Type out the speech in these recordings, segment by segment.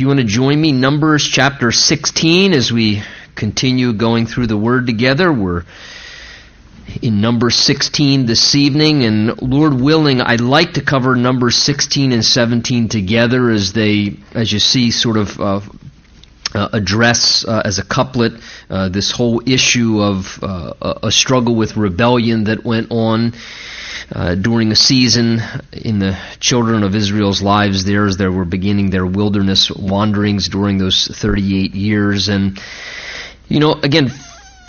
If you want to join me, Numbers chapter 16, as we continue going through the Word together, we're in number 16 this evening, and Lord willing, I'd like to cover numbers 16 and 17 together as they, as you see, sort of uh, uh, address uh, as a couplet uh, this whole issue of uh, a struggle with rebellion that went on uh, during a season in the children of Israel's lives there as they were beginning their wilderness wanderings during those 38 years. And, you know, again,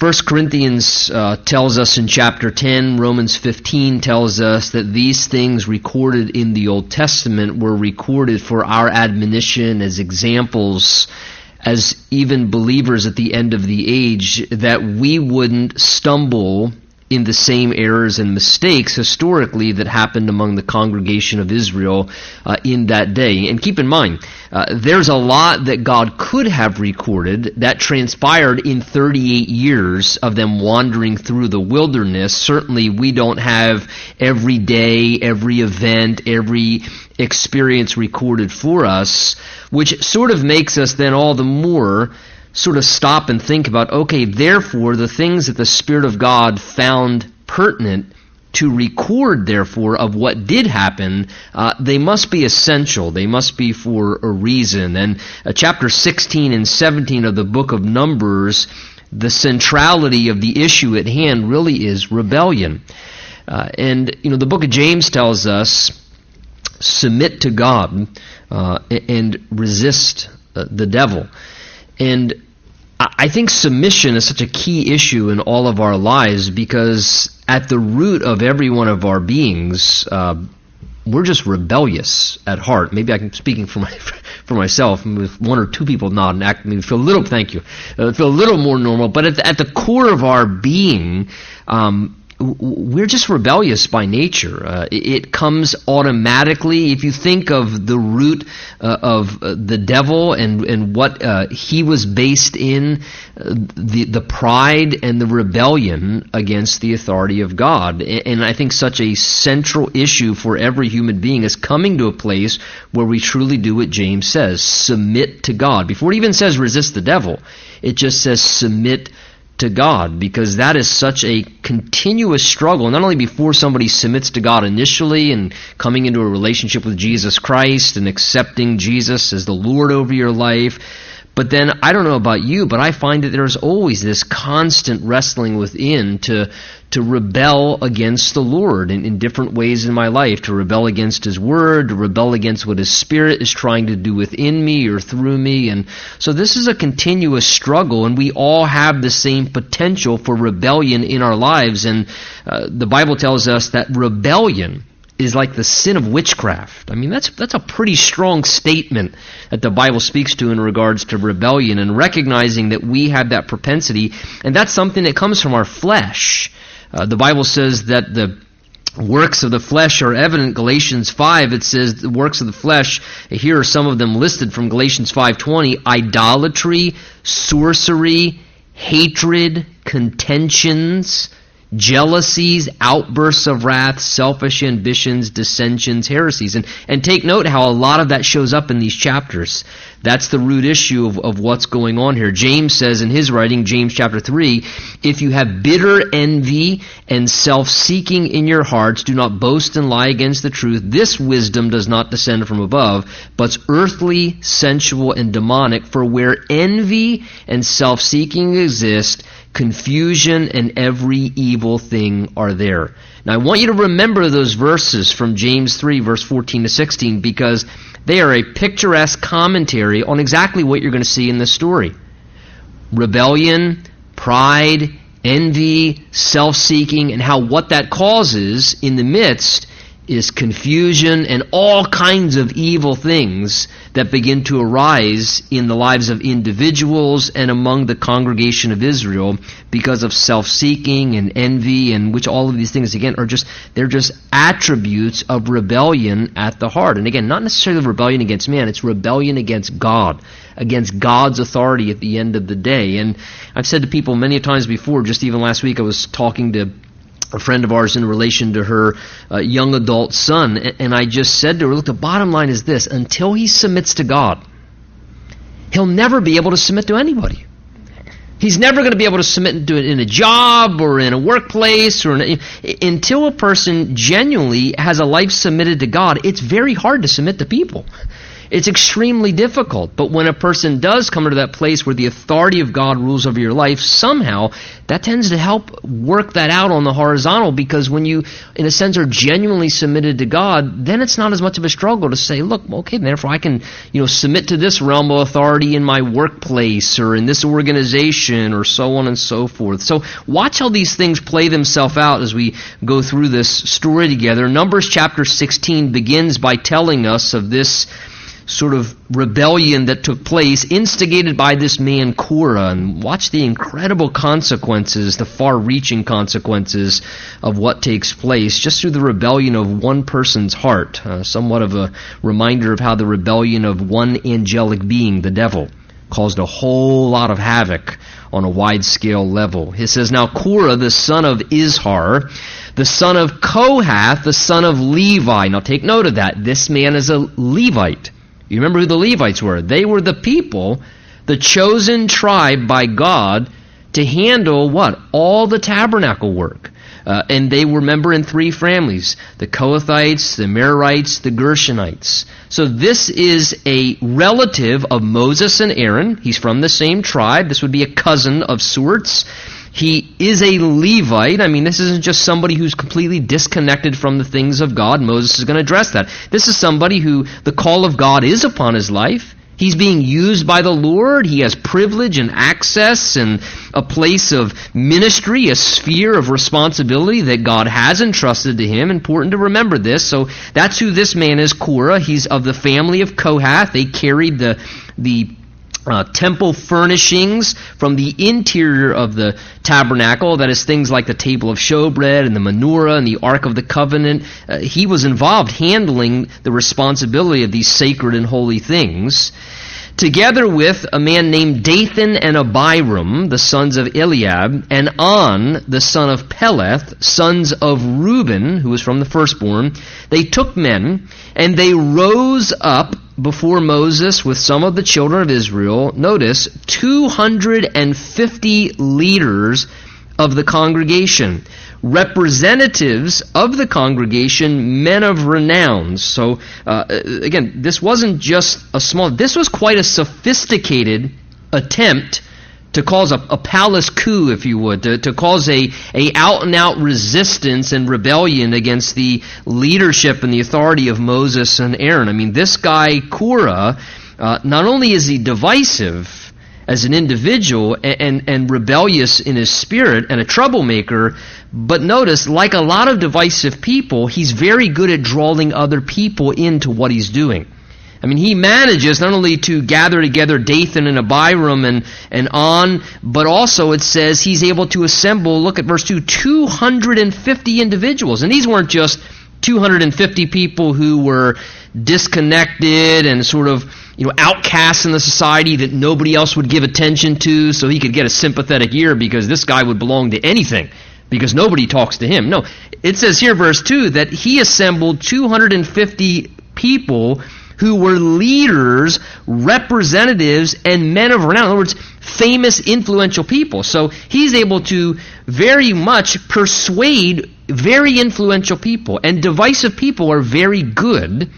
First Corinthians uh, tells us in chapter 10, Romans 15 tells us that these things recorded in the Old Testament were recorded for our admonition as examples, as even believers at the end of the age, that we wouldn't stumble in the same errors and mistakes historically that happened among the congregation of Israel uh, in that day. And keep in mind, uh, there's a lot that God could have recorded that transpired in 38 years of them wandering through the wilderness. Certainly, we don't have every day, every event, every experience recorded for us, which sort of makes us then all the more sort of stop and think about okay, therefore, the things that the Spirit of God found pertinent to record, therefore, of what did happen, uh, they must be essential. They must be for a reason. And uh, chapter 16 and 17 of the book of Numbers, the centrality of the issue at hand really is rebellion. Uh, and, you know, the book of James tells us submit to God uh, and resist uh, the devil. And I think submission is such a key issue in all of our lives because at the root of every one of our beings, uh, we're just rebellious at heart. Maybe I'm speaking for my for myself. With one or two people nodding, act, I feel a little. Thank you. Uh, feel a little more normal. But at the, at the core of our being, um, we're just rebellious by nature. Uh, it comes automatically. If you think of the root uh, of uh, the devil and and what uh, he was based in, uh, the the pride and the rebellion against the authority of God, and I think such a central issue for every human being is coming to a place where we truly do what James says: submit to God. Before it even says resist the devil, it just says submit to God because that is such a continuous struggle, not only before somebody submits to God initially and coming into a relationship with Jesus Christ and accepting Jesus as the Lord over your life, but then I don't know about you, but I find that there's always this constant wrestling within to to rebel against the Lord in, in different ways in my life, to rebel against His Word, to rebel against what His Spirit is trying to do within me or through me. And so this is a continuous struggle, and we all have the same potential for rebellion in our lives. And uh, the Bible tells us that rebellion is like the sin of witchcraft. I mean, that's, that's a pretty strong statement that the Bible speaks to in regards to rebellion and recognizing that we have that propensity, and that's something that comes from our flesh. Uh, the Bible says that the works of the flesh are evident galatians 5 it says the works of the flesh here are some of them listed from galatians 5.20 idolatry sorcery hatred contentions jealousies, outbursts of wrath, selfish ambitions, dissensions, heresies. And, and take note how a lot of that shows up in these chapters. That's the root issue of, of what's going on here. James says in his writing, James chapter 3, if you have bitter envy and self-seeking in your hearts, do not boast and lie against the truth. This wisdom does not descend from above, but's earthly, sensual, and demonic. For where envy and self-seeking exist, confusion and every evil thing are there. Now I want you to remember those verses from James 3 verse 14 to 16 because they are a picturesque commentary on exactly what you're going to see in this story. Rebellion, pride, envy, self-seeking, and how what that causes in the midst is confusion and all kinds of evil things that begin to arise in the lives of individuals and among the congregation of Israel because of self-seeking and envy and which all of these things again are just they're just attributes of rebellion at the heart. And again, not necessarily rebellion against man, it's rebellion against God, against God's authority at the end of the day. And I've said to people many times before, just even last week I was talking to a friend of ours in relation to her uh, young adult son. And I just said to her, look, the bottom line is this until he submits to God, he'll never be able to submit to anybody. He's never going to be able to submit to it in a job or in a workplace or a, until a person genuinely has a life submitted to God. It's very hard to submit to people. It's extremely difficult. But when a person does come to that place where the authority of God rules over your life, somehow that tends to help work that out on the horizontal because when you, in a sense, are genuinely submitted to God, then it's not as much of a struggle to say, look, okay, therefore I can, you know, submit to this realm of authority in my workplace or in this organization or so on and so forth. So watch how these things play themselves out as we go through this story together. Numbers chapter 16 begins by telling us of this sort of rebellion that took place, instigated by this man Korah, and watch the incredible consequences, the far reaching consequences of what takes place just through the rebellion of one person's heart. Uh, somewhat of a reminder of how the rebellion of one angelic being, the devil, caused a whole lot of havoc on a wide scale level. He says, Now Korah, the son of Izhar, the son of Kohath, the son of Levi. Now take note of that. This man is a Levite. You remember who the Levites were? They were the people, the chosen tribe by God to handle what? All the tabernacle work. Uh, and they were member in three families the Kohathites, the Merarites, the Gershonites. So this is a relative of Moses and Aaron. He's from the same tribe. This would be a cousin of sorts. He is a Levite. I mean, this isn't just somebody who's completely disconnected from the things of God. Moses is going to address that. This is somebody who the call of God is upon his life. He's being used by the Lord. He has privilege and access and a place of ministry, a sphere of responsibility that God has entrusted to him. Important to remember this. So that's who this man is, Korah. He's of the family of Kohath. They carried the the uh, temple furnishings from the interior of the tabernacle, that is, things like the table of showbread and the menorah and the Ark of the Covenant. Uh, he was involved handling the responsibility of these sacred and holy things. Together with a man named Dathan and Abiram, the sons of Eliab, and On, the son of Peleth, sons of Reuben, who was from the firstborn, they took men, and they rose up before Moses with some of the children of Israel, notice, 250 leaders of the congregation, representatives of the congregation, men of renown. So, uh, again, this wasn't just a small, this was quite a sophisticated attempt to cause a, a, palace coup, if you would, to, to cause a, a out and out resistance and rebellion against the leadership and the authority of Moses and Aaron. I mean, this guy Korah, uh, not only is he divisive as an individual and, and, and rebellious in his spirit and a troublemaker, but notice, like a lot of divisive people, he's very good at drawing other people into what he's doing. I mean, he manages not only to gather together Dathan and Abiram and, and on, but also it says he's able to assemble, look at verse 2, 250 individuals. And these weren't just 250 people who were disconnected and sort of you know outcasts in the society that nobody else would give attention to so he could get a sympathetic ear because this guy would belong to anything because nobody talks to him no it says here verse 2 that he assembled 250 people who were leaders, representatives, and men of renown. In other words, famous, influential people. So he's able to very much persuade very influential people. And divisive people are very good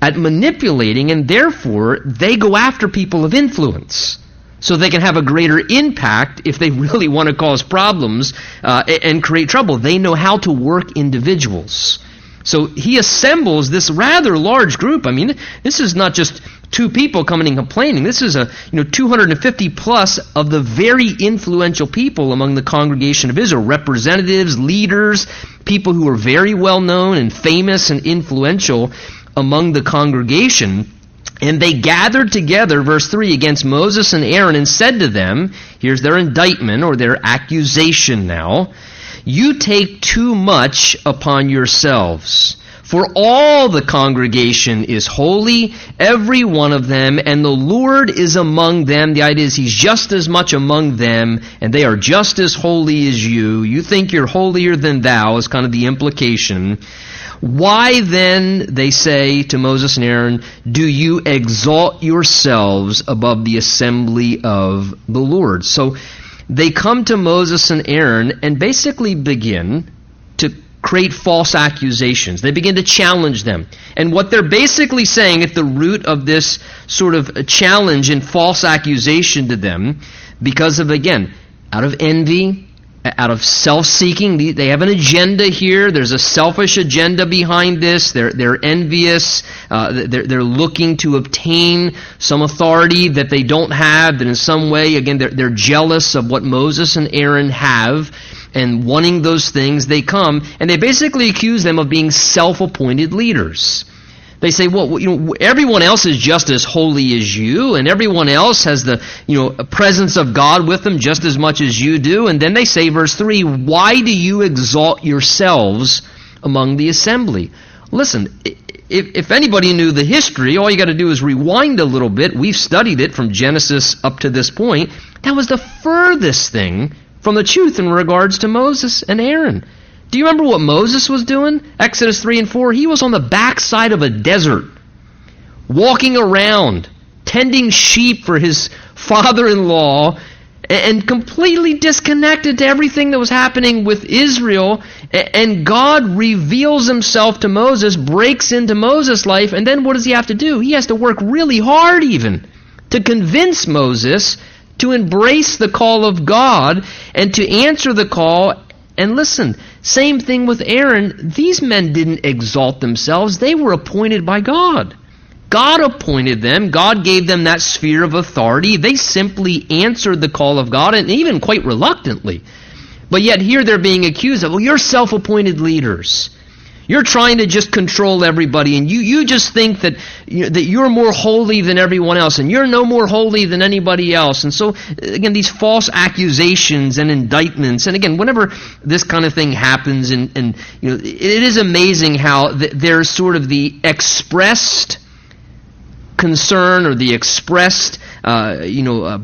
at manipulating, and therefore they go after people of influence so they can have a greater impact if they really want to cause problems uh, and create trouble. They know how to work individuals. So he assembles this rather large group. I mean, this is not just two people coming and complaining. This is a you know 250 plus of the very influential people among the congregation of Israel, representatives, leaders, people who are very well known and famous and influential among the congregation. And they gathered together, verse 3, against Moses and Aaron and said to them, here's their indictment or their accusation now. You take too much upon yourselves. For all the congregation is holy, every one of them, and the Lord is among them. The idea is He's just as much among them, and they are just as holy as you. You think you're holier than thou, is kind of the implication. Why then, they say to Moses and Aaron, do you exalt yourselves above the assembly of the Lord? So they come to Moses and Aaron and basically begin create false accusations. They begin to challenge them. And what they're basically saying at the root of this sort of challenge and false accusation to them, because of, again, out of envy, out of self-seeking. They have an agenda here. There's a selfish agenda behind this. They're, they're envious. Uh, they're, they're looking to obtain some authority that they don't have. That in some way, again, they're, they're jealous of what Moses and Aaron have. And wanting those things, they come. And they basically accuse them of being self-appointed leaders. They say, well, you know, everyone else is just as holy as you, and everyone else has the, you know, presence of God with them just as much as you do. And then they say, verse 3, why do you exalt yourselves among the assembly? Listen, if, if anybody knew the history, all you got to do is rewind a little bit. We've studied it from Genesis up to this point. That was the furthest thing from the truth in regards to Moses and Aaron. Do you remember what Moses was doing? Exodus 3 and 4. He was on the backside of a desert, walking around, tending sheep for his father in law, and completely disconnected to everything that was happening with Israel. And God reveals himself to Moses, breaks into Moses' life, and then what does he have to do? He has to work really hard, even, to convince Moses to embrace the call of God and to answer the call. And listen, same thing with Aaron. These men didn't exalt themselves, they were appointed by God. God appointed them. God gave them that sphere of authority. They simply answered the call of God, and even quite reluctantly. But yet here they're being accused of, well, you're self appointed leaders. You're trying to just control everybody, and you, you just think that, you know, that you're more holy than everyone else, and you're no more holy than anybody else. And so, again, these false accusations and indictments, and again, whenever this kind of thing happens, and, and you know, it is amazing how th- there's sort of the expressed concern or the expressed, uh, you know, uh,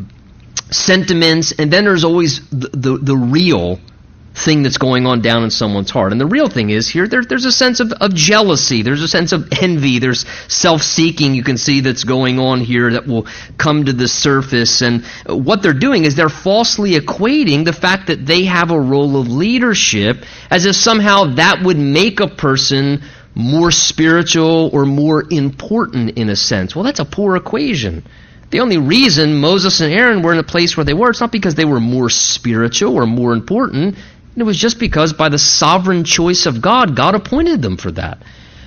sentiments, and then there's always the, the, the real thing that's going on down in someone's heart. And the real thing is here, there, there's a sense of, of jealousy, there's a sense of envy, there's self seeking you can see that's going on here that will come to the surface. And what they're doing is they're falsely equating the fact that they have a role of leadership as if somehow that would make a person more spiritual or more important in a sense. Well, that's a poor equation. The only reason Moses and Aaron were in a place where they were, it's not because they were more spiritual or more important. And it was just because by the sovereign choice of God, God appointed them for that.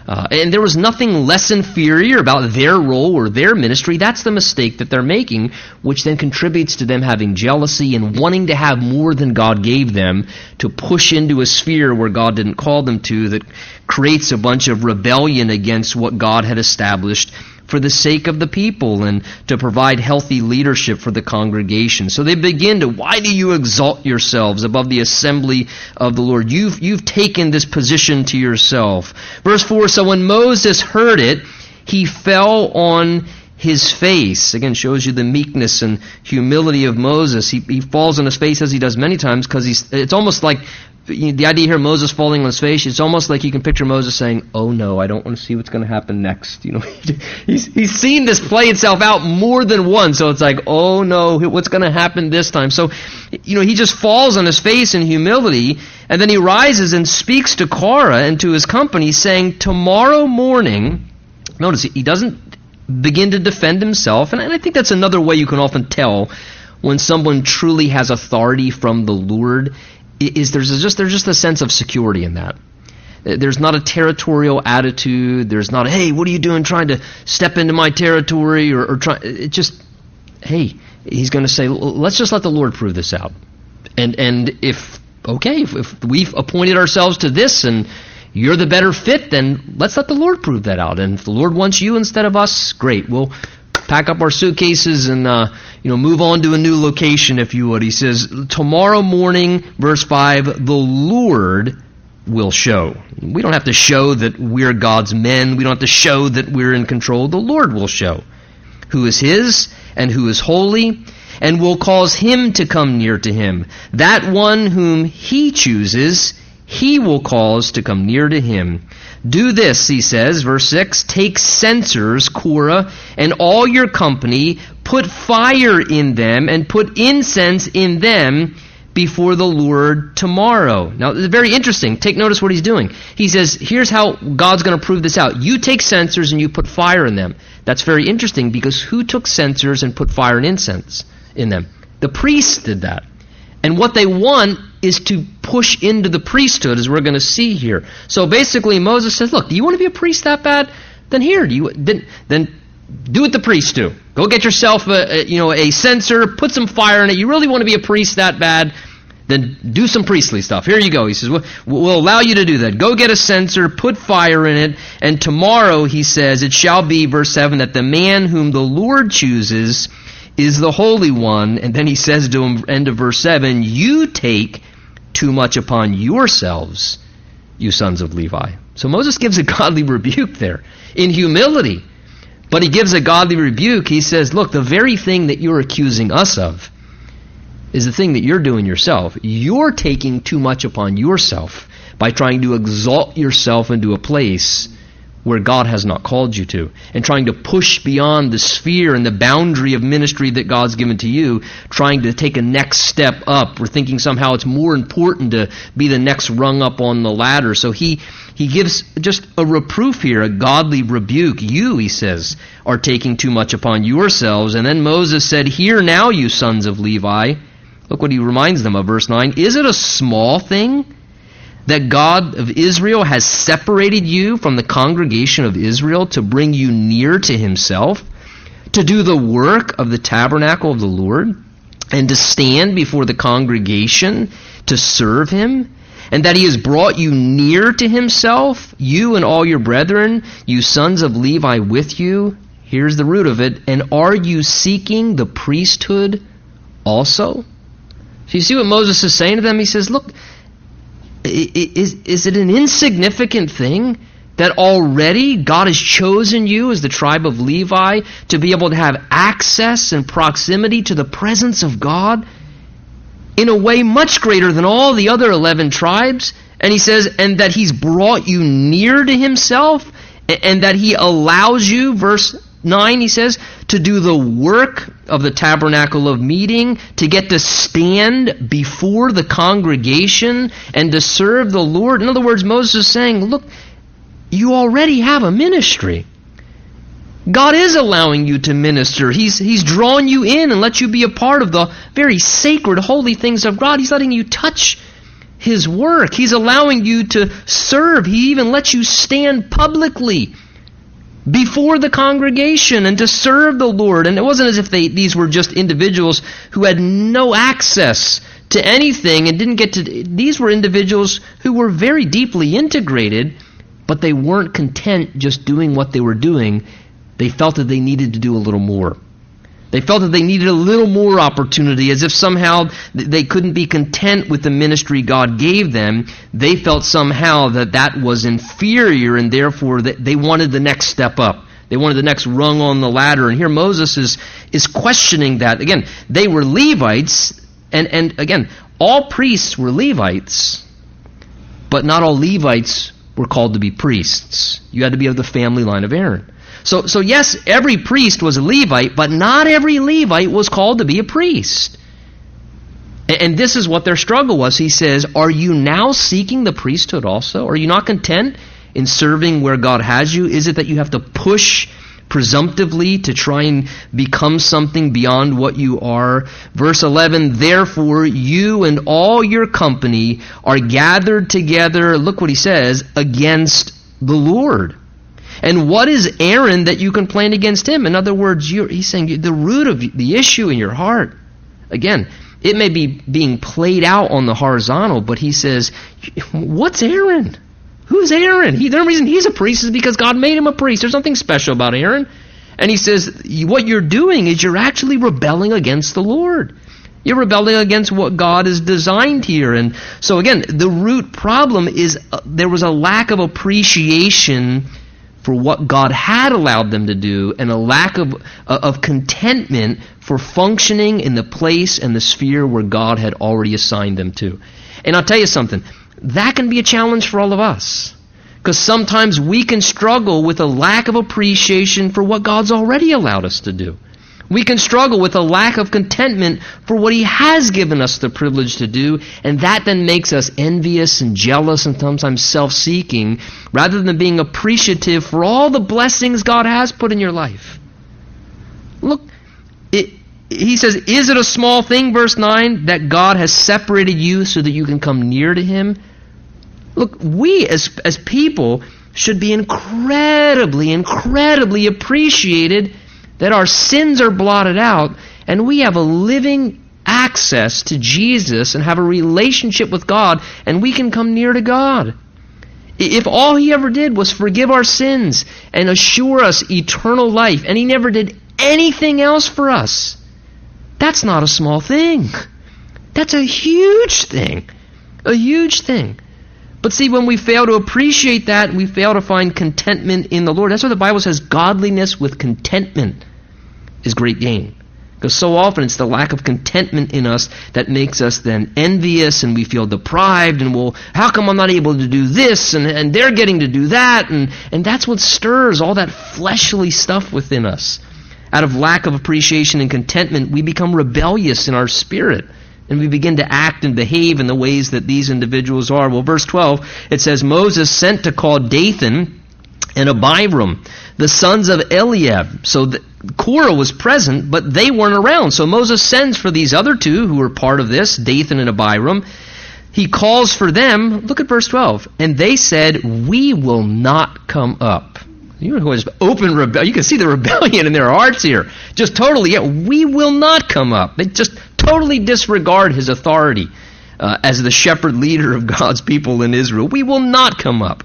Uh, and there was nothing less inferior about their role or their ministry. That's the mistake that they're making, which then contributes to them having jealousy and wanting to have more than God gave them to push into a sphere where God didn't call them to that creates a bunch of rebellion against what God had established for the sake of the people and to provide healthy leadership for the congregation. So they begin to, why do you exalt yourselves above the assembly of the Lord? You've, you've taken this position to yourself. Verse 4, so when Moses heard it, he fell on his face. Again, shows you the meekness and humility of Moses. He, he falls on his face as he does many times because it's almost like the idea here, Moses falling on his face, it's almost like you can picture Moses saying, "Oh no, I don't want to see what's going to happen next." You know, he's he's seen this play itself out more than once, so it's like, "Oh no, what's going to happen this time?" So, you know, he just falls on his face in humility, and then he rises and speaks to Korah and to his company, saying, "Tomorrow morning." Notice he doesn't begin to defend himself, and I think that's another way you can often tell when someone truly has authority from the Lord is there's just there's just a sense of security in that. Uh, there's not a territorial attitude. There's not a hey, what are you doing trying to step into my territory or, or try. It just hey, he's going to say let's just let the Lord prove this out. And and if okay, if, if we've appointed ourselves to this and you're the better fit, then let's let the Lord prove that out. And if the Lord wants you instead of us, great. We'll pack up our suitcases and uh, you know move on to a new location, if you would. He says, tomorrow morning, verse five, the Lord will show. We don't have to show that we're God's men. We don't have to show that we're in control. The Lord will show who is His and who is holy, and will cause Him to come near to Him. That one whom He chooses, he will cause to come near to him. Do this, he says, verse 6 Take censers, Korah, and all your company, put fire in them, and put incense in them before the Lord tomorrow. Now, very interesting. Take notice what he's doing. He says, Here's how God's going to prove this out. You take censers and you put fire in them. That's very interesting because who took censers and put fire and incense in them? The priests did that. And what they want is to push into the priesthood, as we're going to see here. So basically, Moses says, "Look, do you want to be a priest that bad? Then here, do you then then do what the priests do. Go get yourself a, a you know a censer, put some fire in it. You really want to be a priest that bad." Then do some priestly stuff. Here you go. He says, we'll, we'll allow you to do that. Go get a censer, put fire in it, and tomorrow, he says, it shall be, verse 7, that the man whom the Lord chooses is the Holy One. And then he says to him, end of verse 7, You take too much upon yourselves, you sons of Levi. So Moses gives a godly rebuke there in humility. But he gives a godly rebuke. He says, Look, the very thing that you're accusing us of is the thing that you're doing yourself. You're taking too much upon yourself by trying to exalt yourself into a place where God has not called you to, and trying to push beyond the sphere and the boundary of ministry that God's given to you, trying to take a next step up. We're thinking somehow it's more important to be the next rung up on the ladder. So he, he gives just a reproof here, a godly rebuke. You, he says, are taking too much upon yourselves. And then Moses said, Hear now, you sons of Levi. Look what he reminds them of, verse 9. Is it a small thing? That God of Israel has separated you from the congregation of Israel to bring you near to himself, to do the work of the tabernacle of the Lord, and to stand before the congregation to serve him, and that he has brought you near to himself, you and all your brethren, you sons of Levi with you. Here's the root of it. And are you seeking the priesthood also? So you see what Moses is saying to them? He says, Look, is, is it an insignificant thing that already God has chosen you as the tribe of Levi to be able to have access and proximity to the presence of God in a way much greater than all the other 11 tribes? And he says, and that he's brought you near to himself, and that he allows you, verse 9, he says, to do the work of the tabernacle of meeting, to get to stand before the congregation and to serve the Lord. In other words, Moses is saying, look, you already have a ministry. God is allowing you to minister. He's, he's drawn you in and let you be a part of the very sacred, holy things of God. He's letting you touch His work. He's allowing you to serve. He even lets you stand publicly before the congregation and to serve the Lord. And it wasn't as if they, these were just individuals who had no access to anything and didn't get to. These were individuals who were very deeply integrated, but they weren't content just doing what they were doing. They felt that they needed to do a little more. They felt that they needed a little more opportunity, as if somehow they couldn't be content with the ministry God gave them. They felt somehow that that was inferior, and therefore they wanted the next step up. They wanted the next rung on the ladder. And here Moses is, is questioning that. Again, they were Levites, and, and again, all priests were Levites, but not all Levites were called to be priests. You had to be of the family line of Aaron. So, so yes, every priest was a Levite, but not every Levite was called to be a priest. And, and this is what their struggle was. He says, Are you now seeking the priesthood also? Are you not content in serving where God has you? Is it that you have to push presumptively to try and become something beyond what you are. Verse 11, therefore you and all your company are gathered together, look what he says, against the Lord. And what is Aaron that you can plan against him? In other words, he's saying the root of the issue in your heart. Again, it may be being played out on the horizontal, but he says, What's Aaron? Who's Aaron? He, the reason he's a priest is because God made him a priest. There's nothing special about Aaron. And he says, What you're doing is you're actually rebelling against the Lord. You're rebelling against what God has designed here. And so, again, the root problem is uh, there was a lack of appreciation for what God had allowed them to do and a lack of, uh, of contentment for functioning in the place and the sphere where God had already assigned them to. And I'll tell you something. that can be a challenge for all of us. Because sometimes we can struggle with a lack of appreciation for what God's already allowed us to do. We can struggle with a lack of contentment for what He has given us the privilege to do, and that then makes us envious and jealous and sometimes self seeking rather than being appreciative for all the blessings God has put in your life. Look, it, he says, Is it a small thing, verse 9, that God has separated you so that you can come near to Him? Look, we as, as people should be incredibly, incredibly appreciated that our sins are blotted out and we have a living access to Jesus and have a relationship with God and we can come near to God. If all he ever did was forgive our sins and assure us eternal life and he never did anything else for us, that's not a small thing. That's a huge thing. A huge thing. But see, when we fail to appreciate that, we fail to find contentment in the Lord. That's why the Bible says godliness with contentment is great gain. Because so often it's the lack of contentment in us that makes us then envious and we feel deprived and well, how come I'm not able to do this and, and they're getting to do that? And, and that's what stirs all that fleshly stuff within us. Out of lack of appreciation and contentment, we become rebellious in our spirit. And we begin to act and behave in the ways that these individuals are. Well, verse 12, it says, Moses sent to call Dathan and Abiram, the sons of Eliab. So the, Korah was present, but they weren't around. So Moses sends for these other two who were part of this, Dathan and Abiram. He calls for them. Look at verse 12. And they said, We will not come up. You know, was open rebellion. You can see the rebellion in their hearts here. Just totally, yeah, we will not come up. They just totally disregard his authority uh, as the shepherd leader of God's people in Israel. We will not come up.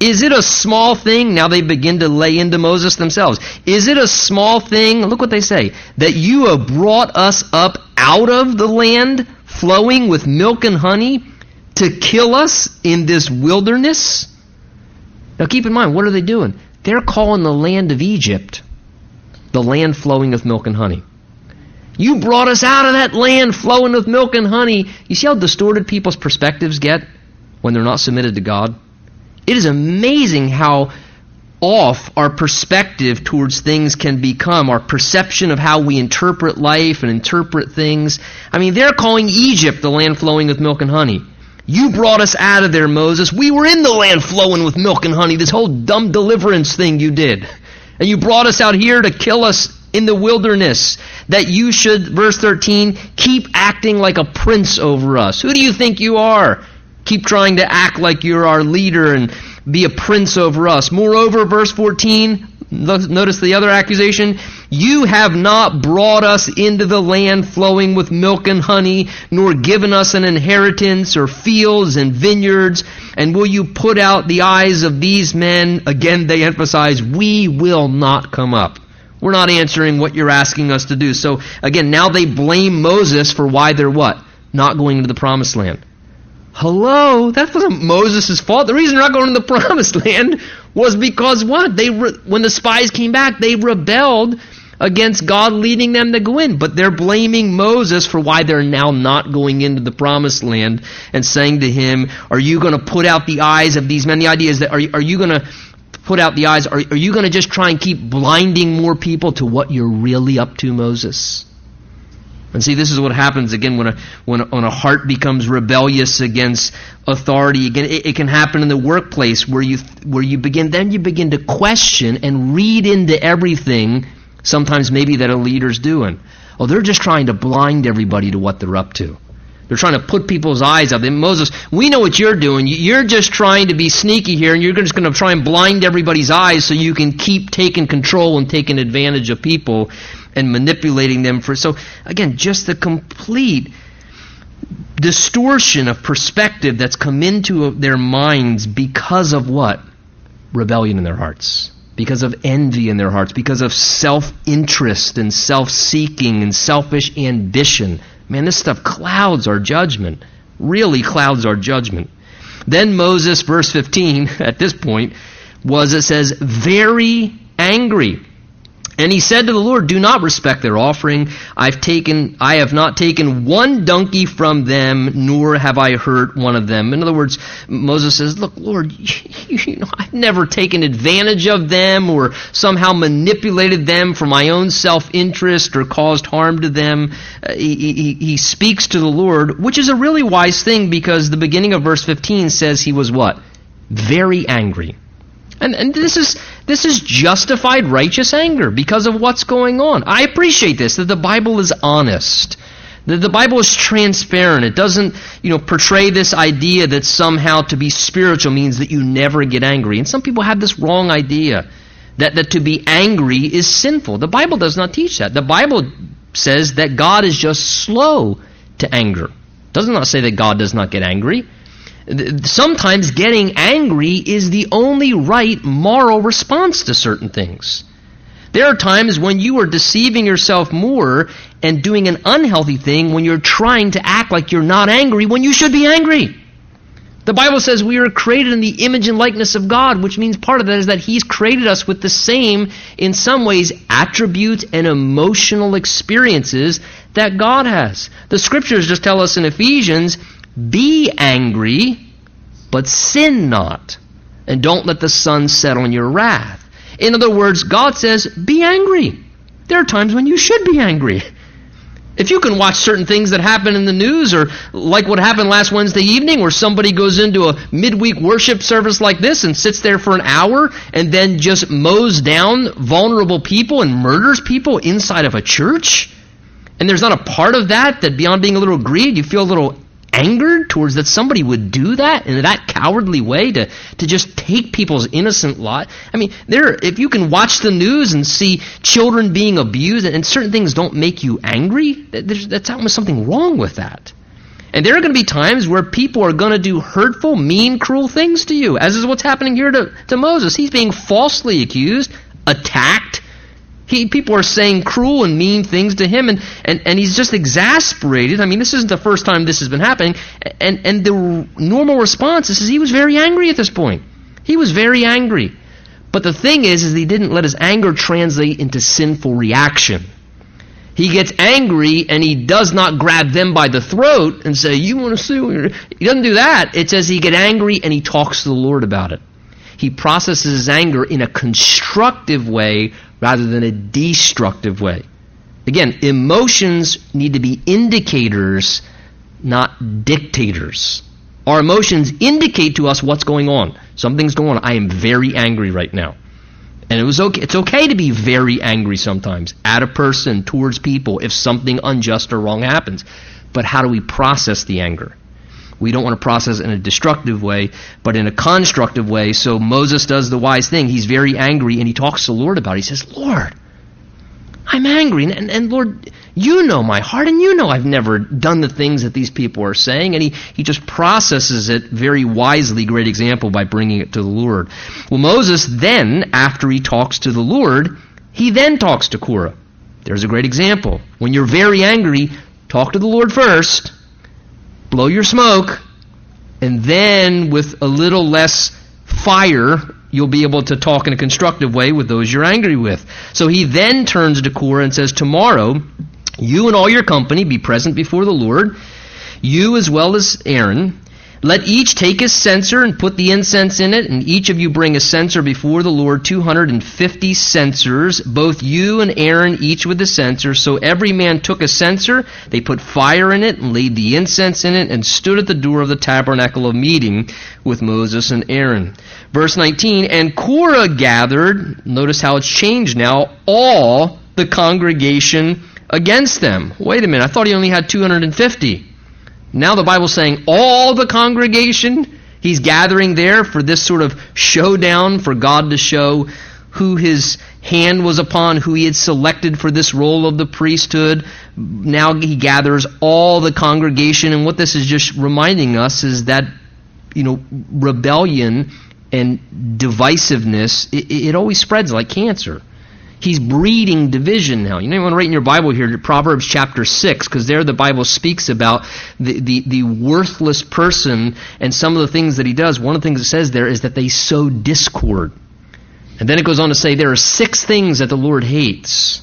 Is it a small thing? Now they begin to lay into Moses themselves. Is it a small thing? Look what they say. That you have brought us up out of the land flowing with milk and honey to kill us in this wilderness? Now keep in mind, what are they doing? They're calling the land of Egypt the land flowing with milk and honey. You brought us out of that land flowing with milk and honey. You see how distorted people's perspectives get when they're not submitted to God? It is amazing how off our perspective towards things can become, our perception of how we interpret life and interpret things. I mean, they're calling Egypt the land flowing with milk and honey. You brought us out of there, Moses. We were in the land flowing with milk and honey, this whole dumb deliverance thing you did. And you brought us out here to kill us in the wilderness. That you should, verse 13, keep acting like a prince over us. Who do you think you are? Keep trying to act like you're our leader and be a prince over us. Moreover, verse 14, notice the other accusation. You have not brought us into the land flowing with milk and honey, nor given us an inheritance or fields and vineyards. And will you put out the eyes of these men? Again, they emphasize, we will not come up. We're not answering what you're asking us to do. So again, now they blame Moses for why they're what? Not going into the promised land. Hello, that wasn't Moses' fault. The reason they're not going to the promised land was because what? They re- when the spies came back, they rebelled against God leading them to go in. But they're blaming Moses for why they're now not going into the promised land and saying to him, Are you going to put out the eyes of these men? The idea is that are, are you going to put out the eyes? Are, are you going to just try and keep blinding more people to what you're really up to, Moses? And see, this is what happens again when a, when a, when a heart becomes rebellious against authority. Again, it, it, can happen in the workplace where you, where you begin, then you begin to question and read into everything, sometimes maybe that a leader's doing. Oh, they're just trying to blind everybody to what they're up to. They're trying to put people's eyes out. And Moses, we know what you're doing. You're just trying to be sneaky here, and you're just going to try and blind everybody's eyes so you can keep taking control and taking advantage of people and manipulating them for so again just the complete distortion of perspective that's come into their minds because of what? Rebellion in their hearts. Because of envy in their hearts. Because of self-interest and self-seeking and selfish ambition. Man this stuff clouds our judgment. Really clouds our judgment. Then moses verse 15 at this point was it says very angry And he said to the Lord, Do not respect their offering. I've taken, I have not taken one donkey from them, nor have I hurt one of them. In other words, Moses says, Look, Lord, you know, I've never taken advantage of them or somehow manipulated them for my own self-interest or caused harm to them. Uh, he, he, he speaks to the Lord, which is a really wise thing because the beginning of verse 15 says he was what? Very angry. And, and this is this is justified righteous anger because of what's going on. I appreciate this that the Bible is honest. That the Bible is transparent. It doesn't, you know, portray this idea that somehow to be spiritual means that you never get angry. And some people have this wrong idea that, that to be angry is sinful. The Bible does not teach that. The Bible says that God is just slow to anger. It does not say that God does not get angry sometimes getting angry is the only right moral response to certain things. There are times when you are deceiving yourself more and doing an unhealthy thing when you're trying to act like you're not angry when you should be angry. The Bible says we are created in the image and likeness of God, which means part of that is that He's created us with the same, in some ways, attributes and emotional experiences that God has. The scriptures just tell us in Ephesians be angry, but sin not. And don't let the sun set on your wrath. In other words, God says, be angry. There are times when you should be angry. If you can watch certain things that happen in the news, or like what happened last Wednesday evening, where somebody goes into a midweek worship service like this and sits there for an hour and then just mows down vulnerable people and murders people inside of a church, and there's not a part of that that beyond being a little grieved, you feel a little angered towards that somebody would do that in that cowardly way to, to just take people's innocent lot. I mean, there if you can watch the news and see children being abused and, certain things don't make you angry, there's, that's almost something wrong with that. And there are going to be times where people are going to do hurtful, mean, cruel things to you, as is what's happening here to, to Moses. He's being falsely accused, attacked, he, people are saying cruel and mean things to him, and, and, and he's just exasperated. I mean, this isn't the first time this has been happening. And, and the normal response is he was very angry at this point. He was very angry. But the thing is, is he didn't let his anger translate into sinful reaction. He gets angry and he does not grab them by the throat and say, You want to sue? He doesn't do that. It says he get angry and he talks to the Lord about it. He processes his anger in a constructive way rather than a destructive way. Again, emotions need to be indicators, not dictators. Our emotions indicate to us what's going on. Something's going on. I am very angry right now. And it was okay. It's okay to be very angry sometimes at a person, towards people, if something unjust or wrong happens. But how do we process the anger? We don't want to process in a destructive way, but in a constructive way. So Moses does the wise thing. He's very angry and he talks to the Lord about it. He says, Lord, I'm angry. And, and Lord, you know my heart and you know I've never done the things that these people are saying. And he, he just processes it very wisely. Great example by bringing it to the Lord. Well, Moses then, after he talks to the Lord, he then talks to Korah. There's a great example. When you're very angry, talk to the Lord first blow your smoke, and then with a little less fire, you'll be able to talk in a constructive way with those you're angry with. So he then turns to Korah and says, Tomorrow, you and all your company be present before the Lord, you as well as Aaron, let each take his censer and put the incense in it, and each of you bring a censer before the Lord, 250 censers, both you and Aaron, each with a censer. So every man took a censer, they put fire in it, and laid the incense in it, and stood at the door of the tabernacle of meeting with Moses and Aaron. Verse 19, and Korah gathered, notice how it's changed now, all the congregation against them. Wait a minute, I thought he only had 250. Now the Bible's saying all the congregation, he's gathering there for this sort of showdown for God to show who his hand was upon, who he had selected for this role of the priesthood. Now he gathers all the congregation, and what this is just reminding us is that, you know, rebellion and divisiveness, it, it always spreads like cancer. He's breeding division now. You know, you want to write in your Bible here, Proverbs chapter 6, because there the Bible speaks about the, the, the worthless person and some of the things that he does. One of the things it says there is that they sow discord. And then it goes on to say there are six things that the Lord hates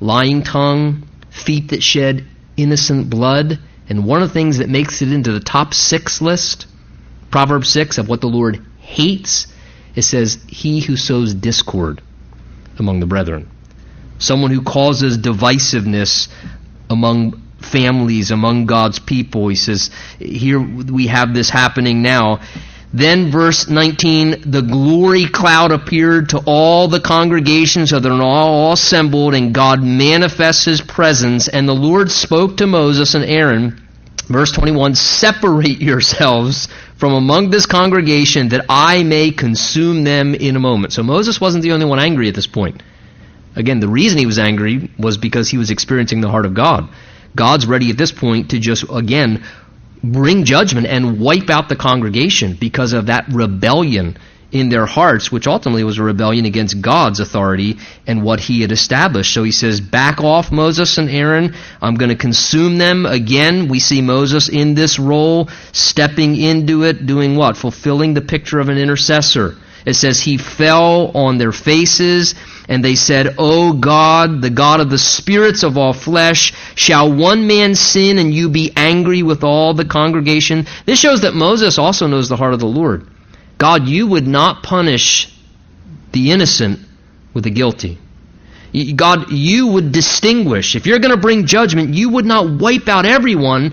lying tongue, feet that shed innocent blood, and one of the things that makes it into the top six list, Proverbs 6, of what the Lord hates, it says, He who sows discord among the brethren. Someone who causes divisiveness among families, among God's people. He says, Here we have this happening now. Then, verse 19, the glory cloud appeared to all the congregation, so they're all assembled, and God manifests his presence. And the Lord spoke to Moses and Aaron, verse 21, Separate yourselves from among this congregation, that I may consume them in a moment. So Moses wasn't the only one angry at this point. Again, the reason he was angry was because he was experiencing the heart of God. God's ready at this point to just, again, bring judgment and wipe out the congregation because of that rebellion in their hearts, which ultimately was a rebellion against God's authority and what he had established. So he says, Back off, Moses and Aaron. I'm going to consume them. Again, we see Moses in this role, stepping into it, doing what? Fulfilling the picture of an intercessor. It says, He fell on their faces and they said, O God, the God of the spirits of all flesh, shall one man sin and you be angry with all the congregation? This shows that Moses also knows the heart of the Lord. God, you would not punish the innocent with the guilty. God, you would distinguish. If you're going to bring judgment, you would not wipe out everyone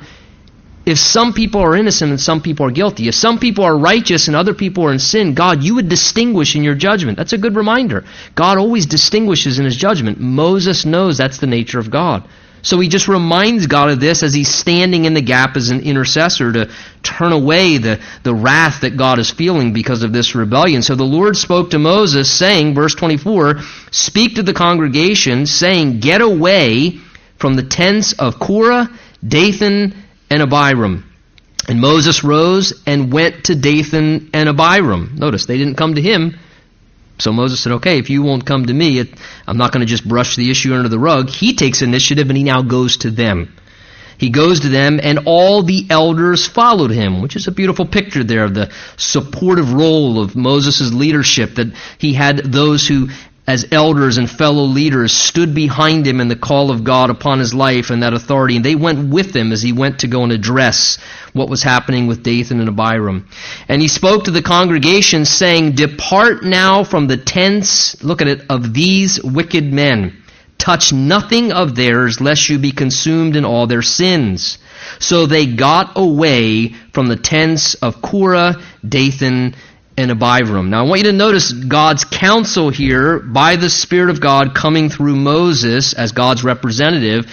if some people are innocent and some people are guilty, if some people are righteous and other people are in sin, God, you would distinguish in your judgment. That's a good reminder. God always distinguishes in his judgment. Moses knows that's the nature of God. So he just reminds God of this as he's standing in the gap as an intercessor to turn away the, the wrath that God is feeling because of this rebellion. So the Lord spoke to Moses, saying, verse 24, Speak to the congregation, saying, Get away from the tents of Korah, Dathan, and Abiram. And Moses rose and went to Dathan and Abiram. Notice, they didn't come to him. So Moses said, okay, if you won't come to me, it, I'm not going to just brush the issue under the rug. He takes initiative and he now goes to them. He goes to them, and all the elders followed him, which is a beautiful picture there of the supportive role of Moses' leadership, that he had those who as elders and fellow leaders stood behind him in the call of God upon his life and that authority, and they went with him as he went to go and address what was happening with Dathan and Abiram. And he spoke to the congregation, saying, Depart now from the tents, look at it, of these wicked men. Touch nothing of theirs, lest you be consumed in all their sins. So they got away from the tents of Korah, Dathan, and Abiram. Now I want you to notice God's counsel here by the Spirit of God coming through Moses as God's representative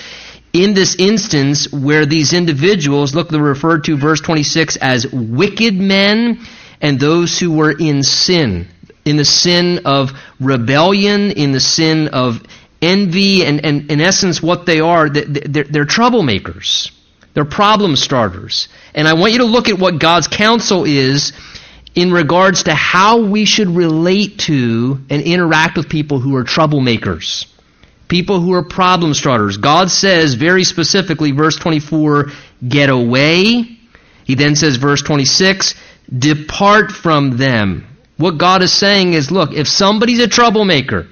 in this instance where these individuals, look, they're referred to verse 26 as wicked men and those who were in sin. In the sin of rebellion, in the sin of envy, and, and in essence what they are, they're, they're troublemakers. They're problem starters. And I want you to look at what God's counsel is in regards to how we should relate to and interact with people who are troublemakers, people who are problem starters. God says very specifically, verse 24, get away. He then says, verse 26, depart from them. What God is saying is, look, if somebody's a troublemaker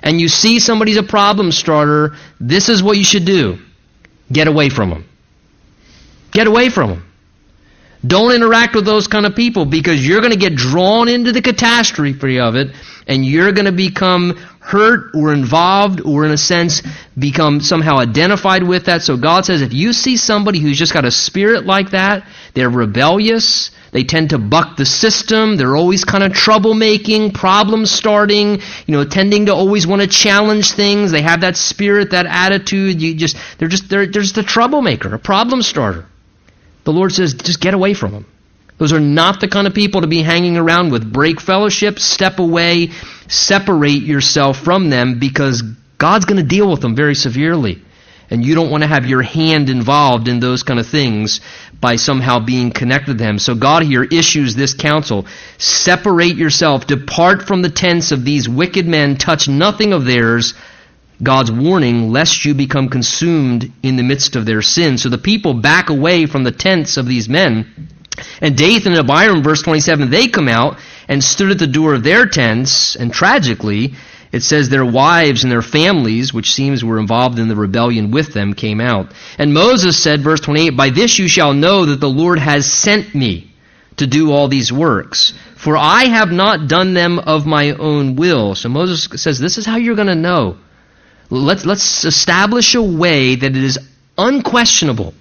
and you see somebody's a problem starter, this is what you should do. Get away from them. Get away from them. Don't interact with those kind of people because you're going to get drawn into the catastrophe of it and you're going to become hurt or involved or in a sense become somehow identified with that. So God says if you see somebody who's just got a spirit like that, they're rebellious, they tend to buck the system, they're always kind of troublemaking, problem starting, you know, tending to always want to challenge things. They have that spirit, that attitude. You just they're just they're, they're just a troublemaker, a problem starter. The Lord says, just get away from them. Those are not the kind of people to be hanging around with. Break fellowship, step away, separate yourself from them because God's going to deal with them very severely. And you don't want to have your hand involved in those kind of things by somehow being connected to them. So God here issues this counsel. Separate yourself. Depart from the tents of these wicked men. Touch nothing of theirs God's warning, lest you become consumed in the midst of their sin. So the people back away from the tents of these men. And Dathan and Abiram, verse 27, they come out and stood at the door of their tents, and tragically, it says their wives and their families, which seems were involved in the rebellion with them, came out. And Moses said, verse 28, By this you shall know that the Lord has sent me to do all these works. For I have not done them of my own will. So Moses says, This is how you're going to know. Let's, let's establish a way that it is unquestionable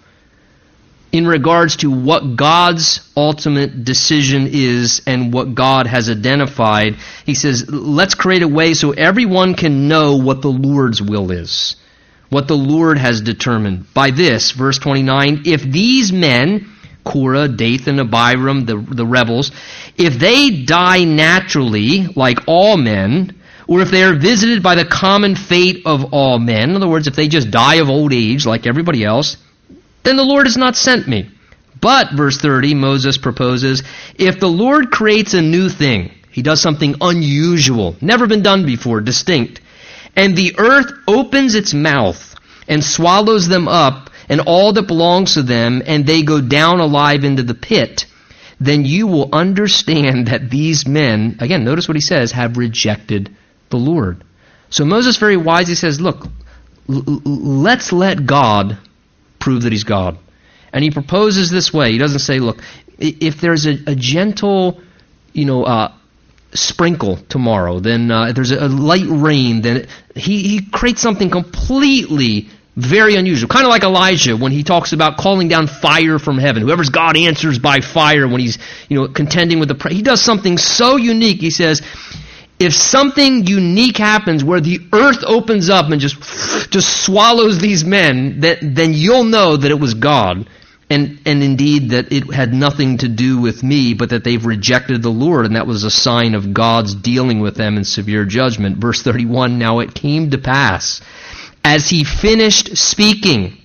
in regards to what God's ultimate decision is and what God has identified. He says, let's create a way so everyone can know what the Lord's will is, what the Lord has determined. By this, verse 29, if these men, Korah, Dathan, Abiram, the, the rebels, if they die naturally, like all men, or if they are visited by the common fate of all men, in other words, if they just die of old age like everybody else, then the Lord has not sent me. But, verse 30, Moses proposes, if the Lord creates a new thing, he does something unusual, never been done before, distinct, and the earth opens its mouth and swallows them up and all that belongs to them, and they go down alive into the pit, then you will understand that these men, again, notice what he says, have rejected the Lord. So Moses very wisely says, look, let's let God prove that he's God. And he proposes this way. He doesn't say, look, if there's a, a gentle, you know, uh, sprinkle tomorrow, then uh, there's a, a light rain, then he, he creates something completely very unusual. Kind of like Elijah when he talks about calling down fire from heaven. Whoever's God answers by fire when he's, you know, contending with the, he does something so unique. He says, if something unique happens where the earth opens up and just just swallows these men, that, then you'll know that it was God. And, and indeed that it had nothing to do with me, but that they've rejected the Lord, and that was a sign of God's dealing with them in severe judgment. Verse 31, now it came to pass, as he finished speaking,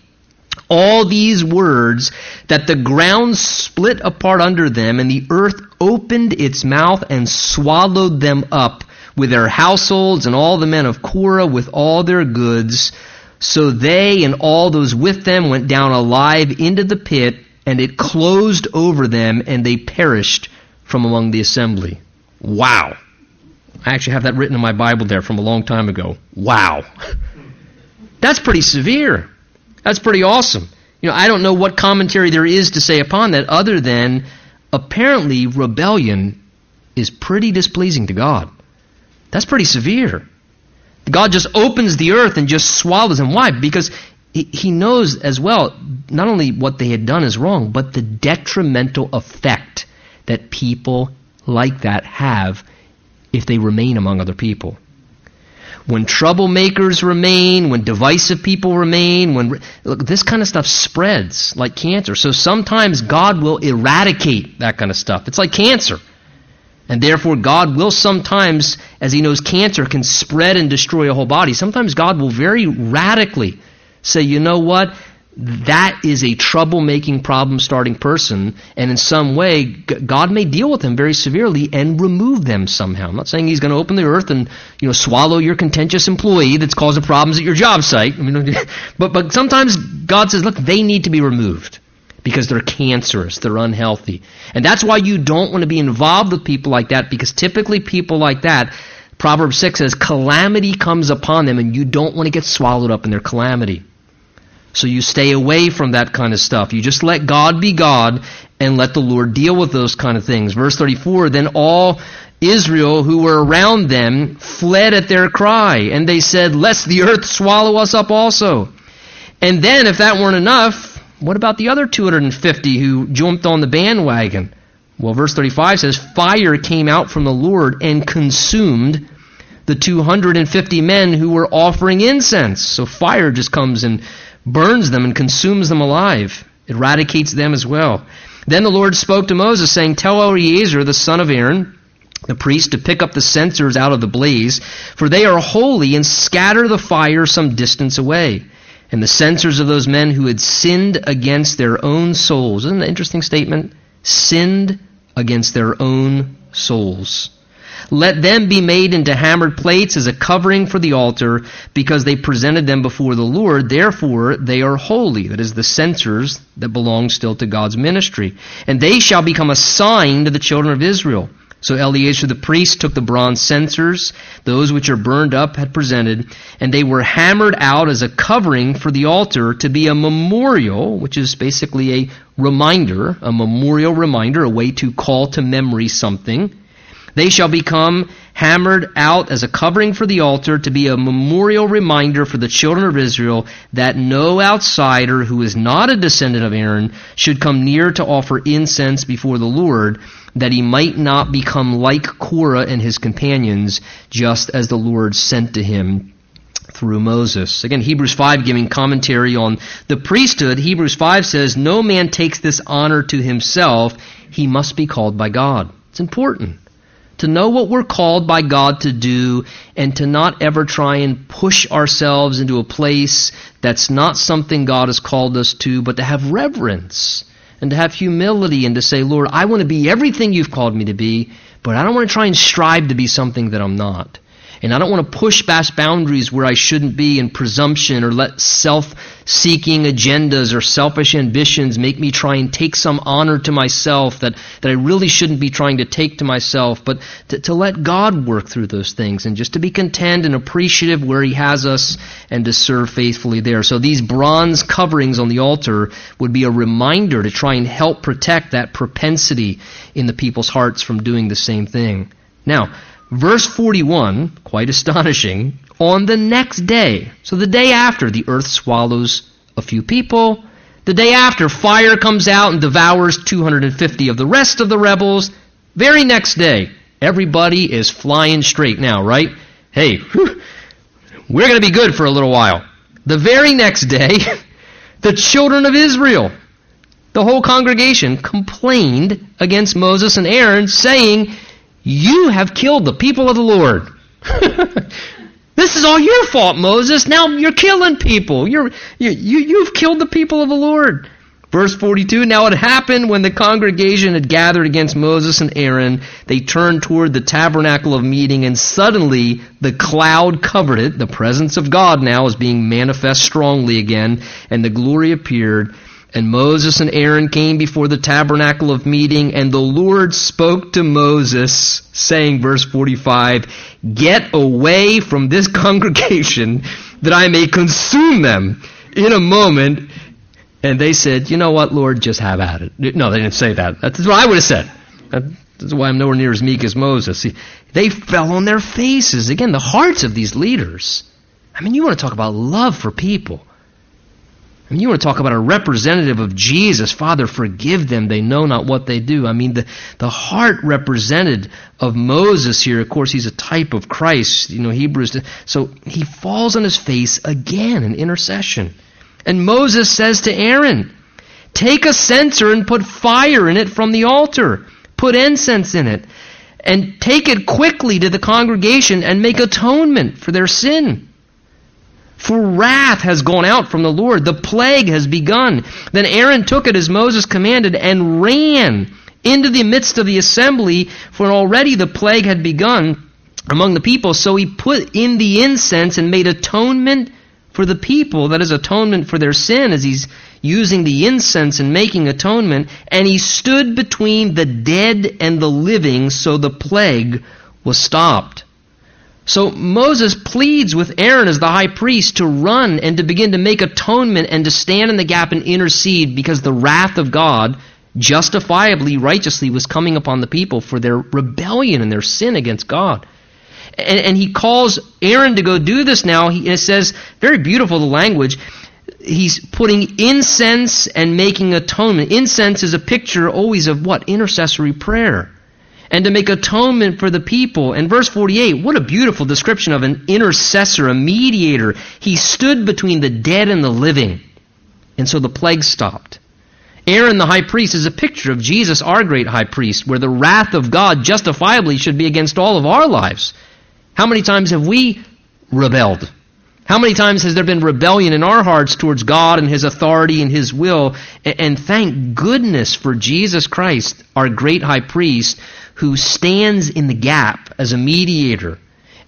all these words that the ground split apart under them and the earth opened its mouth and swallowed them up with their households and all the men of Korah with all their goods. So they and all those with them went down alive into the pit, and it closed over them, and they perished from among the assembly. Wow. I actually have that written in my Bible there from a long time ago. Wow. That's pretty severe. That's pretty awesome. You know, I don't know what commentary there is to say upon that other than apparently rebellion is pretty displeasing to God. That's pretty severe. God just opens the earth and just swallows them. Why? Because he knows as well not only what they had done is wrong, but the detrimental effect that people like that have if they remain among other people. When troublemakers remain, when divisive people remain, when look, this kind of stuff spreads like cancer. So sometimes God will eradicate that kind of stuff. It's like cancer. And therefore, God will sometimes, as He knows cancer can spread and destroy a whole body, sometimes God will very radically say, you know what? That is a troublemaking, problem starting person, and in some way, God may deal with them very severely and remove them somehow. I'm not saying He's going to open the earth and you know swallow your contentious employee that's causing problems at your job site. I mean, but but sometimes God says, look, they need to be removed because they're cancerous, they're unhealthy. And that's why you don't want to be involved with people like that because typically people like that, Proverbs 6 says, calamity comes upon them and you don't want to get swallowed up in their calamity. So you stay away from that kind of stuff. You just let God be God and let the Lord deal with those kind of things. Verse 34, then all Israel who were around them fled at their cry, and they said, Lest the earth swallow us up also. And then, if that weren't enough, what about the other 250 who jumped on the bandwagon? Well, verse 35 says, Fire came out from the Lord and consumed the 250 men who were offering incense. So fire just comes and burns them and consumes them alive, eradicates them as well. Then the Lord spoke to Moses, saying, Tell Eleazar, the son of Aaron, the priest, to pick up the censers out of the blaze, for they are holy, and scatter the fire some distance away and the censers of those men who had sinned against their own souls. Isn't that an interesting statement? Sinned against their own souls. Let them be made into hammered plates as a covering for the altar, because they presented them before the Lord. Therefore, they are holy. That is the censers that belong still to God's ministry. And they shall become a sign to the children of Israel. So Eleazar the priest took the bronze censers, those which are burned up had presented, and they were hammered out as a covering for the altar to be a memorial, which is basically a reminder, a memorial reminder, a way to call to memory something. They shall become hammered out as a covering for the altar to be a memorial reminder for the children of Israel that no outsider who is not a descendant of Aaron should come near to offer incense before the Lord that he might not become like Korah and his companions, just as the Lord sent to him through Moses. Again, Hebrews 5 giving commentary on the priesthood. Hebrews 5 says, No man takes this honor to himself, he must be called by God. It's important to know what we're called by God to do and to not ever try and push ourselves into a place that's not something God has called us to, but to have reverence and to have humility and to say, Lord, I want to be everything you've called me to be, but I don't want to try and strive to be something that I'm not. And I don't want to push past boundaries where I shouldn't be in presumption or let self seeking agendas or selfish ambitions make me try and take some honor to myself that, that I really shouldn't be trying to take to myself, but to, to let God work through those things and just to be content and appreciative where He has us and to serve faithfully there. So these bronze coverings on the altar would be a reminder to try and help protect that propensity in the people's hearts from doing the same thing. Now, Verse 41, quite astonishing, on the next day, so the day after, the earth swallows a few people. The day after, fire comes out and devours 250 of the rest of the rebels. Very next day, everybody is flying straight now, right? Hey, whew, we're going to be good for a little while. The very next day, the children of Israel, the whole congregation, complained against Moses and Aaron, saying, you have killed the people of the Lord. this is all your fault, Moses. Now you're killing people. You're, you, you, you've killed the people of the Lord. Verse 42 Now it happened when the congregation had gathered against Moses and Aaron, they turned toward the tabernacle of meeting, and suddenly the cloud covered it. The presence of God now is being manifest strongly again, and the glory appeared. And Moses and Aaron came before the tabernacle of meeting, and the Lord spoke to Moses, saying, verse 45, Get away from this congregation, that I may consume them in a moment. And they said, You know what, Lord, just have at it. No, they didn't say that. That's what I would have said. That's why I'm nowhere near as meek as Moses. See, they fell on their faces. Again, the hearts of these leaders. I mean, you want to talk about love for people. Mean, you want to talk about a representative of Jesus. Father, forgive them. They know not what they do. I mean, the, the heart represented of Moses here, of course, he's a type of Christ. You know, Hebrews. So he falls on his face again in intercession. And Moses says to Aaron, Take a censer and put fire in it from the altar. Put incense in it. And take it quickly to the congregation and make atonement for their sin. For wrath has gone out from the Lord. The plague has begun. Then Aaron took it as Moses commanded and ran into the midst of the assembly, for already the plague had begun among the people. So he put in the incense and made atonement for the people. That is atonement for their sin as he's using the incense and making atonement. And he stood between the dead and the living, so the plague was stopped. So Moses pleads with Aaron as the high priest to run and to begin to make atonement and to stand in the gap and intercede because the wrath of God, justifiably, righteously, was coming upon the people for their rebellion and their sin against God. And, and he calls Aaron to go do this now. He, it says, very beautiful the language. He's putting incense and making atonement. Incense is a picture always of what? Intercessory prayer and to make atonement for the people. And verse 48, what a beautiful description of an intercessor, a mediator. He stood between the dead and the living. And so the plague stopped. Aaron the high priest is a picture of Jesus, our great high priest, where the wrath of God justifiably should be against all of our lives. How many times have we rebelled? How many times has there been rebellion in our hearts towards God and His authority and His will? And thank goodness for Jesus Christ, our great high priest, who stands in the gap as a mediator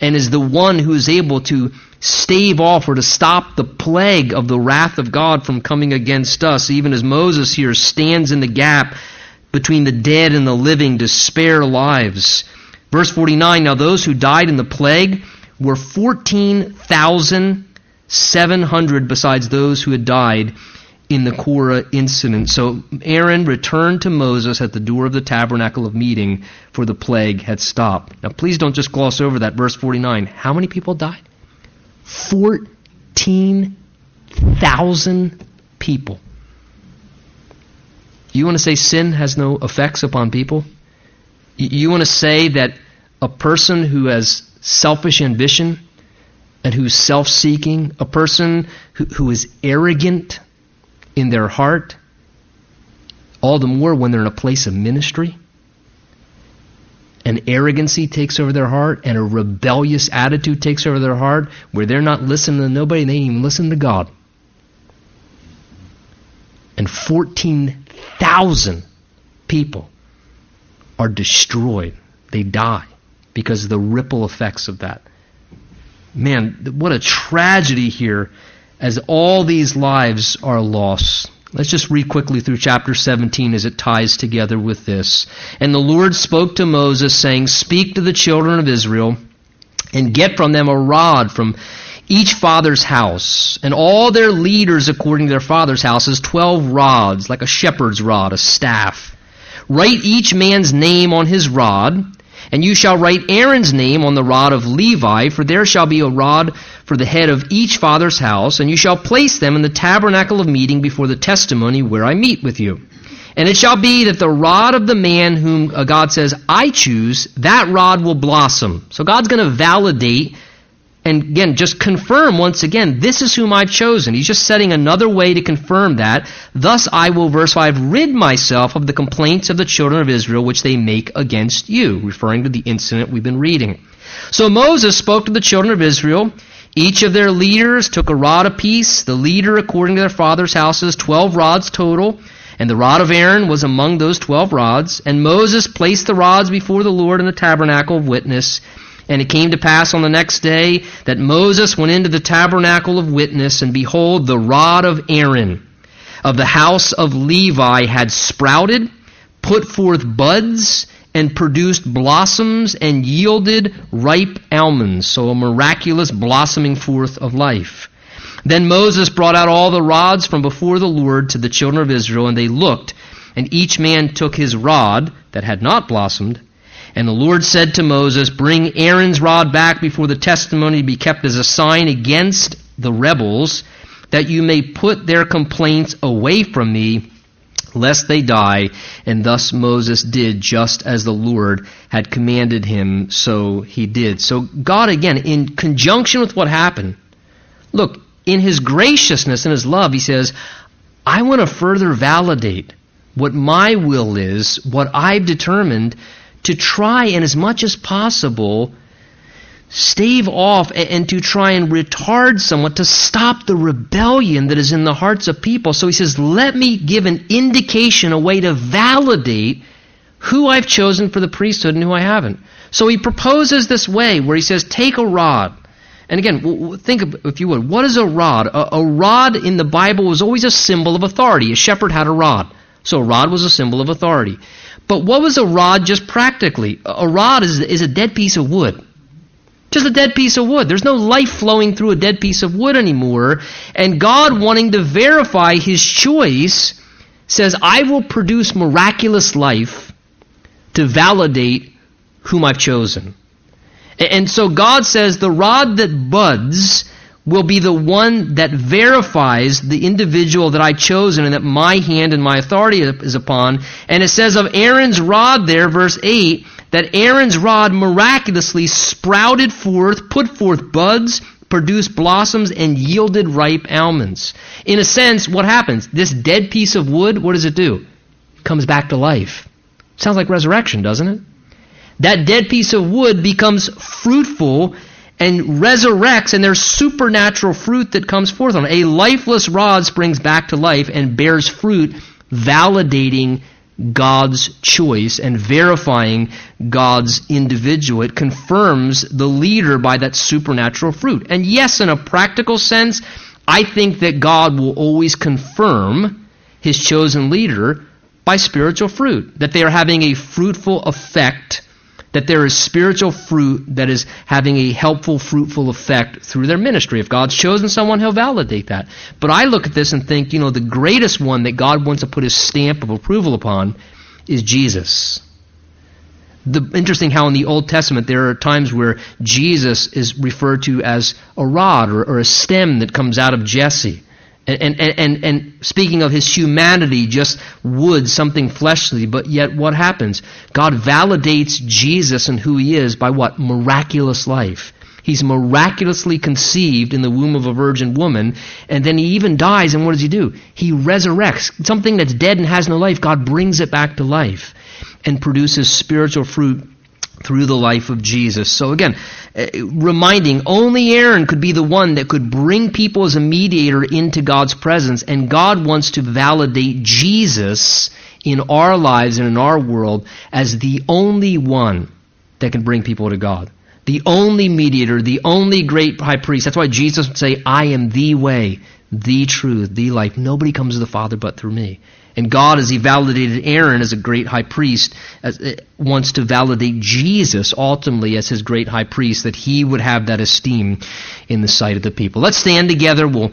and is the one who is able to stave off or to stop the plague of the wrath of God from coming against us, even as Moses here stands in the gap between the dead and the living to spare lives. Verse 49 Now those who died in the plague were 14,700 besides those who had died in the Korah incident. So Aaron returned to Moses at the door of the tabernacle of meeting, for the plague had stopped. Now, please don't just gloss over that verse 49. How many people died? 14,000 people. You want to say sin has no effects upon people? You want to say that a person who has selfish ambition and who's self seeking, a person who, who is arrogant, in their heart, all the more when they're in a place of ministry. And arrogancy takes over their heart, and a rebellious attitude takes over their heart, where they're not listening to nobody, they even listen to God. And 14,000 people are destroyed. They die because of the ripple effects of that. Man, what a tragedy here as all these lives are lost. Let's just read quickly through chapter 17 as it ties together with this. And the Lord spoke to Moses, saying, Speak to the children of Israel, and get from them a rod from each father's house, and all their leaders according to their father's houses, twelve rods, like a shepherd's rod, a staff. Write each man's name on his rod, and you shall write Aaron's name on the rod of Levi, for there shall be a rod for the head of each father's house, and you shall place them in the tabernacle of meeting before the testimony where I meet with you. And it shall be that the rod of the man whom uh, God says, I choose, that rod will blossom. So God's going to validate and again, just confirm once again, this is whom I've chosen. He's just setting another way to confirm that. Thus I will, verse 5, rid myself of the complaints of the children of Israel which they make against you, referring to the incident we've been reading. So Moses spoke to the children of Israel. Each of their leaders took a rod apiece, the leader according to their father's houses, twelve rods total. And the rod of Aaron was among those twelve rods. And Moses placed the rods before the Lord in the tabernacle of witness. And it came to pass on the next day that Moses went into the tabernacle of witness, and behold, the rod of Aaron of the house of Levi had sprouted, put forth buds, and produced blossoms, and yielded ripe almonds. So a miraculous blossoming forth of life. Then Moses brought out all the rods from before the Lord to the children of Israel, and they looked, and each man took his rod that had not blossomed, and the Lord said to Moses, Bring Aaron's rod back before the testimony to be kept as a sign against the rebels, that you may put their complaints away from me, lest they die. And thus Moses did just as the Lord had commanded him, so he did. So God, again, in conjunction with what happened, look, in his graciousness and his love, he says, I want to further validate what my will is, what I've determined to try and as much as possible stave off and, to try and retard somewhat to stop the rebellion that is in the hearts of people. So he says, let me give an indication, a way to validate who I've chosen for the priesthood and who I haven't. So he proposes this way where he says, take a rod. And again, think, if you would, what is a rod? A, a rod in the Bible was always a symbol of authority. A shepherd had a rod. So a rod was a symbol of authority. But what was a rod just practically? A rod is, is a dead piece of wood. Just a dead piece of wood. There's no life flowing through a dead piece of wood anymore. And God, wanting to verify his choice, says, I will produce miraculous life to validate whom I've chosen. And so God says, the rod that buds will be the one that verifies the individual that I chosen and that my hand and my authority is upon. And it says of Aaron's rod there, verse 8, that Aaron's rod miraculously sprouted forth, put forth buds, produced blossoms, and yielded ripe almonds. In a sense, what happens? This dead piece of wood, what does it do? It comes back to life. Sounds like resurrection, doesn't it? That dead piece of wood becomes fruitful and resurrects, and there's supernatural fruit that comes forth on it. A lifeless rod springs back to life and bears fruit, validating God's choice and verifying God's individual. It confirms the leader by that supernatural fruit. And yes, in a practical sense, I think that God will always confirm his chosen leader by spiritual fruit, that they are having a fruitful effect, that there is spiritual fruit that is having a helpful, fruitful effect through their ministry. If God's chosen someone, He'll validate that. But I look at this and think, you know, the greatest one that God wants to put His stamp of approval upon is Jesus. The, interesting how in the Old Testament there are times where Jesus is referred to as a rod or, or a stem that comes out of Jesse. And, and, and, and speaking of his humanity, just wood, something fleshly, but yet what happens? God validates Jesus and who he is by what? Miraculous life. He's miraculously conceived in the womb of a virgin woman, and then he even dies, and what does he do? He resurrects. Something that's dead and has no life, God brings it back to life and produces spiritual fruit through the life of Jesus. So again, uh, reminding only Aaron could be the one that could bring people as a mediator into God's presence, and God wants to validate Jesus in our lives and in our world as the only one that can bring people to God. The only mediator, the only great high priest. That's why Jesus would say, I am the way, the truth, the life. Nobody comes to the Father but through me. And God, as He validated Aaron as a great high priest, as, uh, wants to validate Jesus ultimately as His great high priest, that He would have that esteem in the sight of the people. Let's stand together. We'll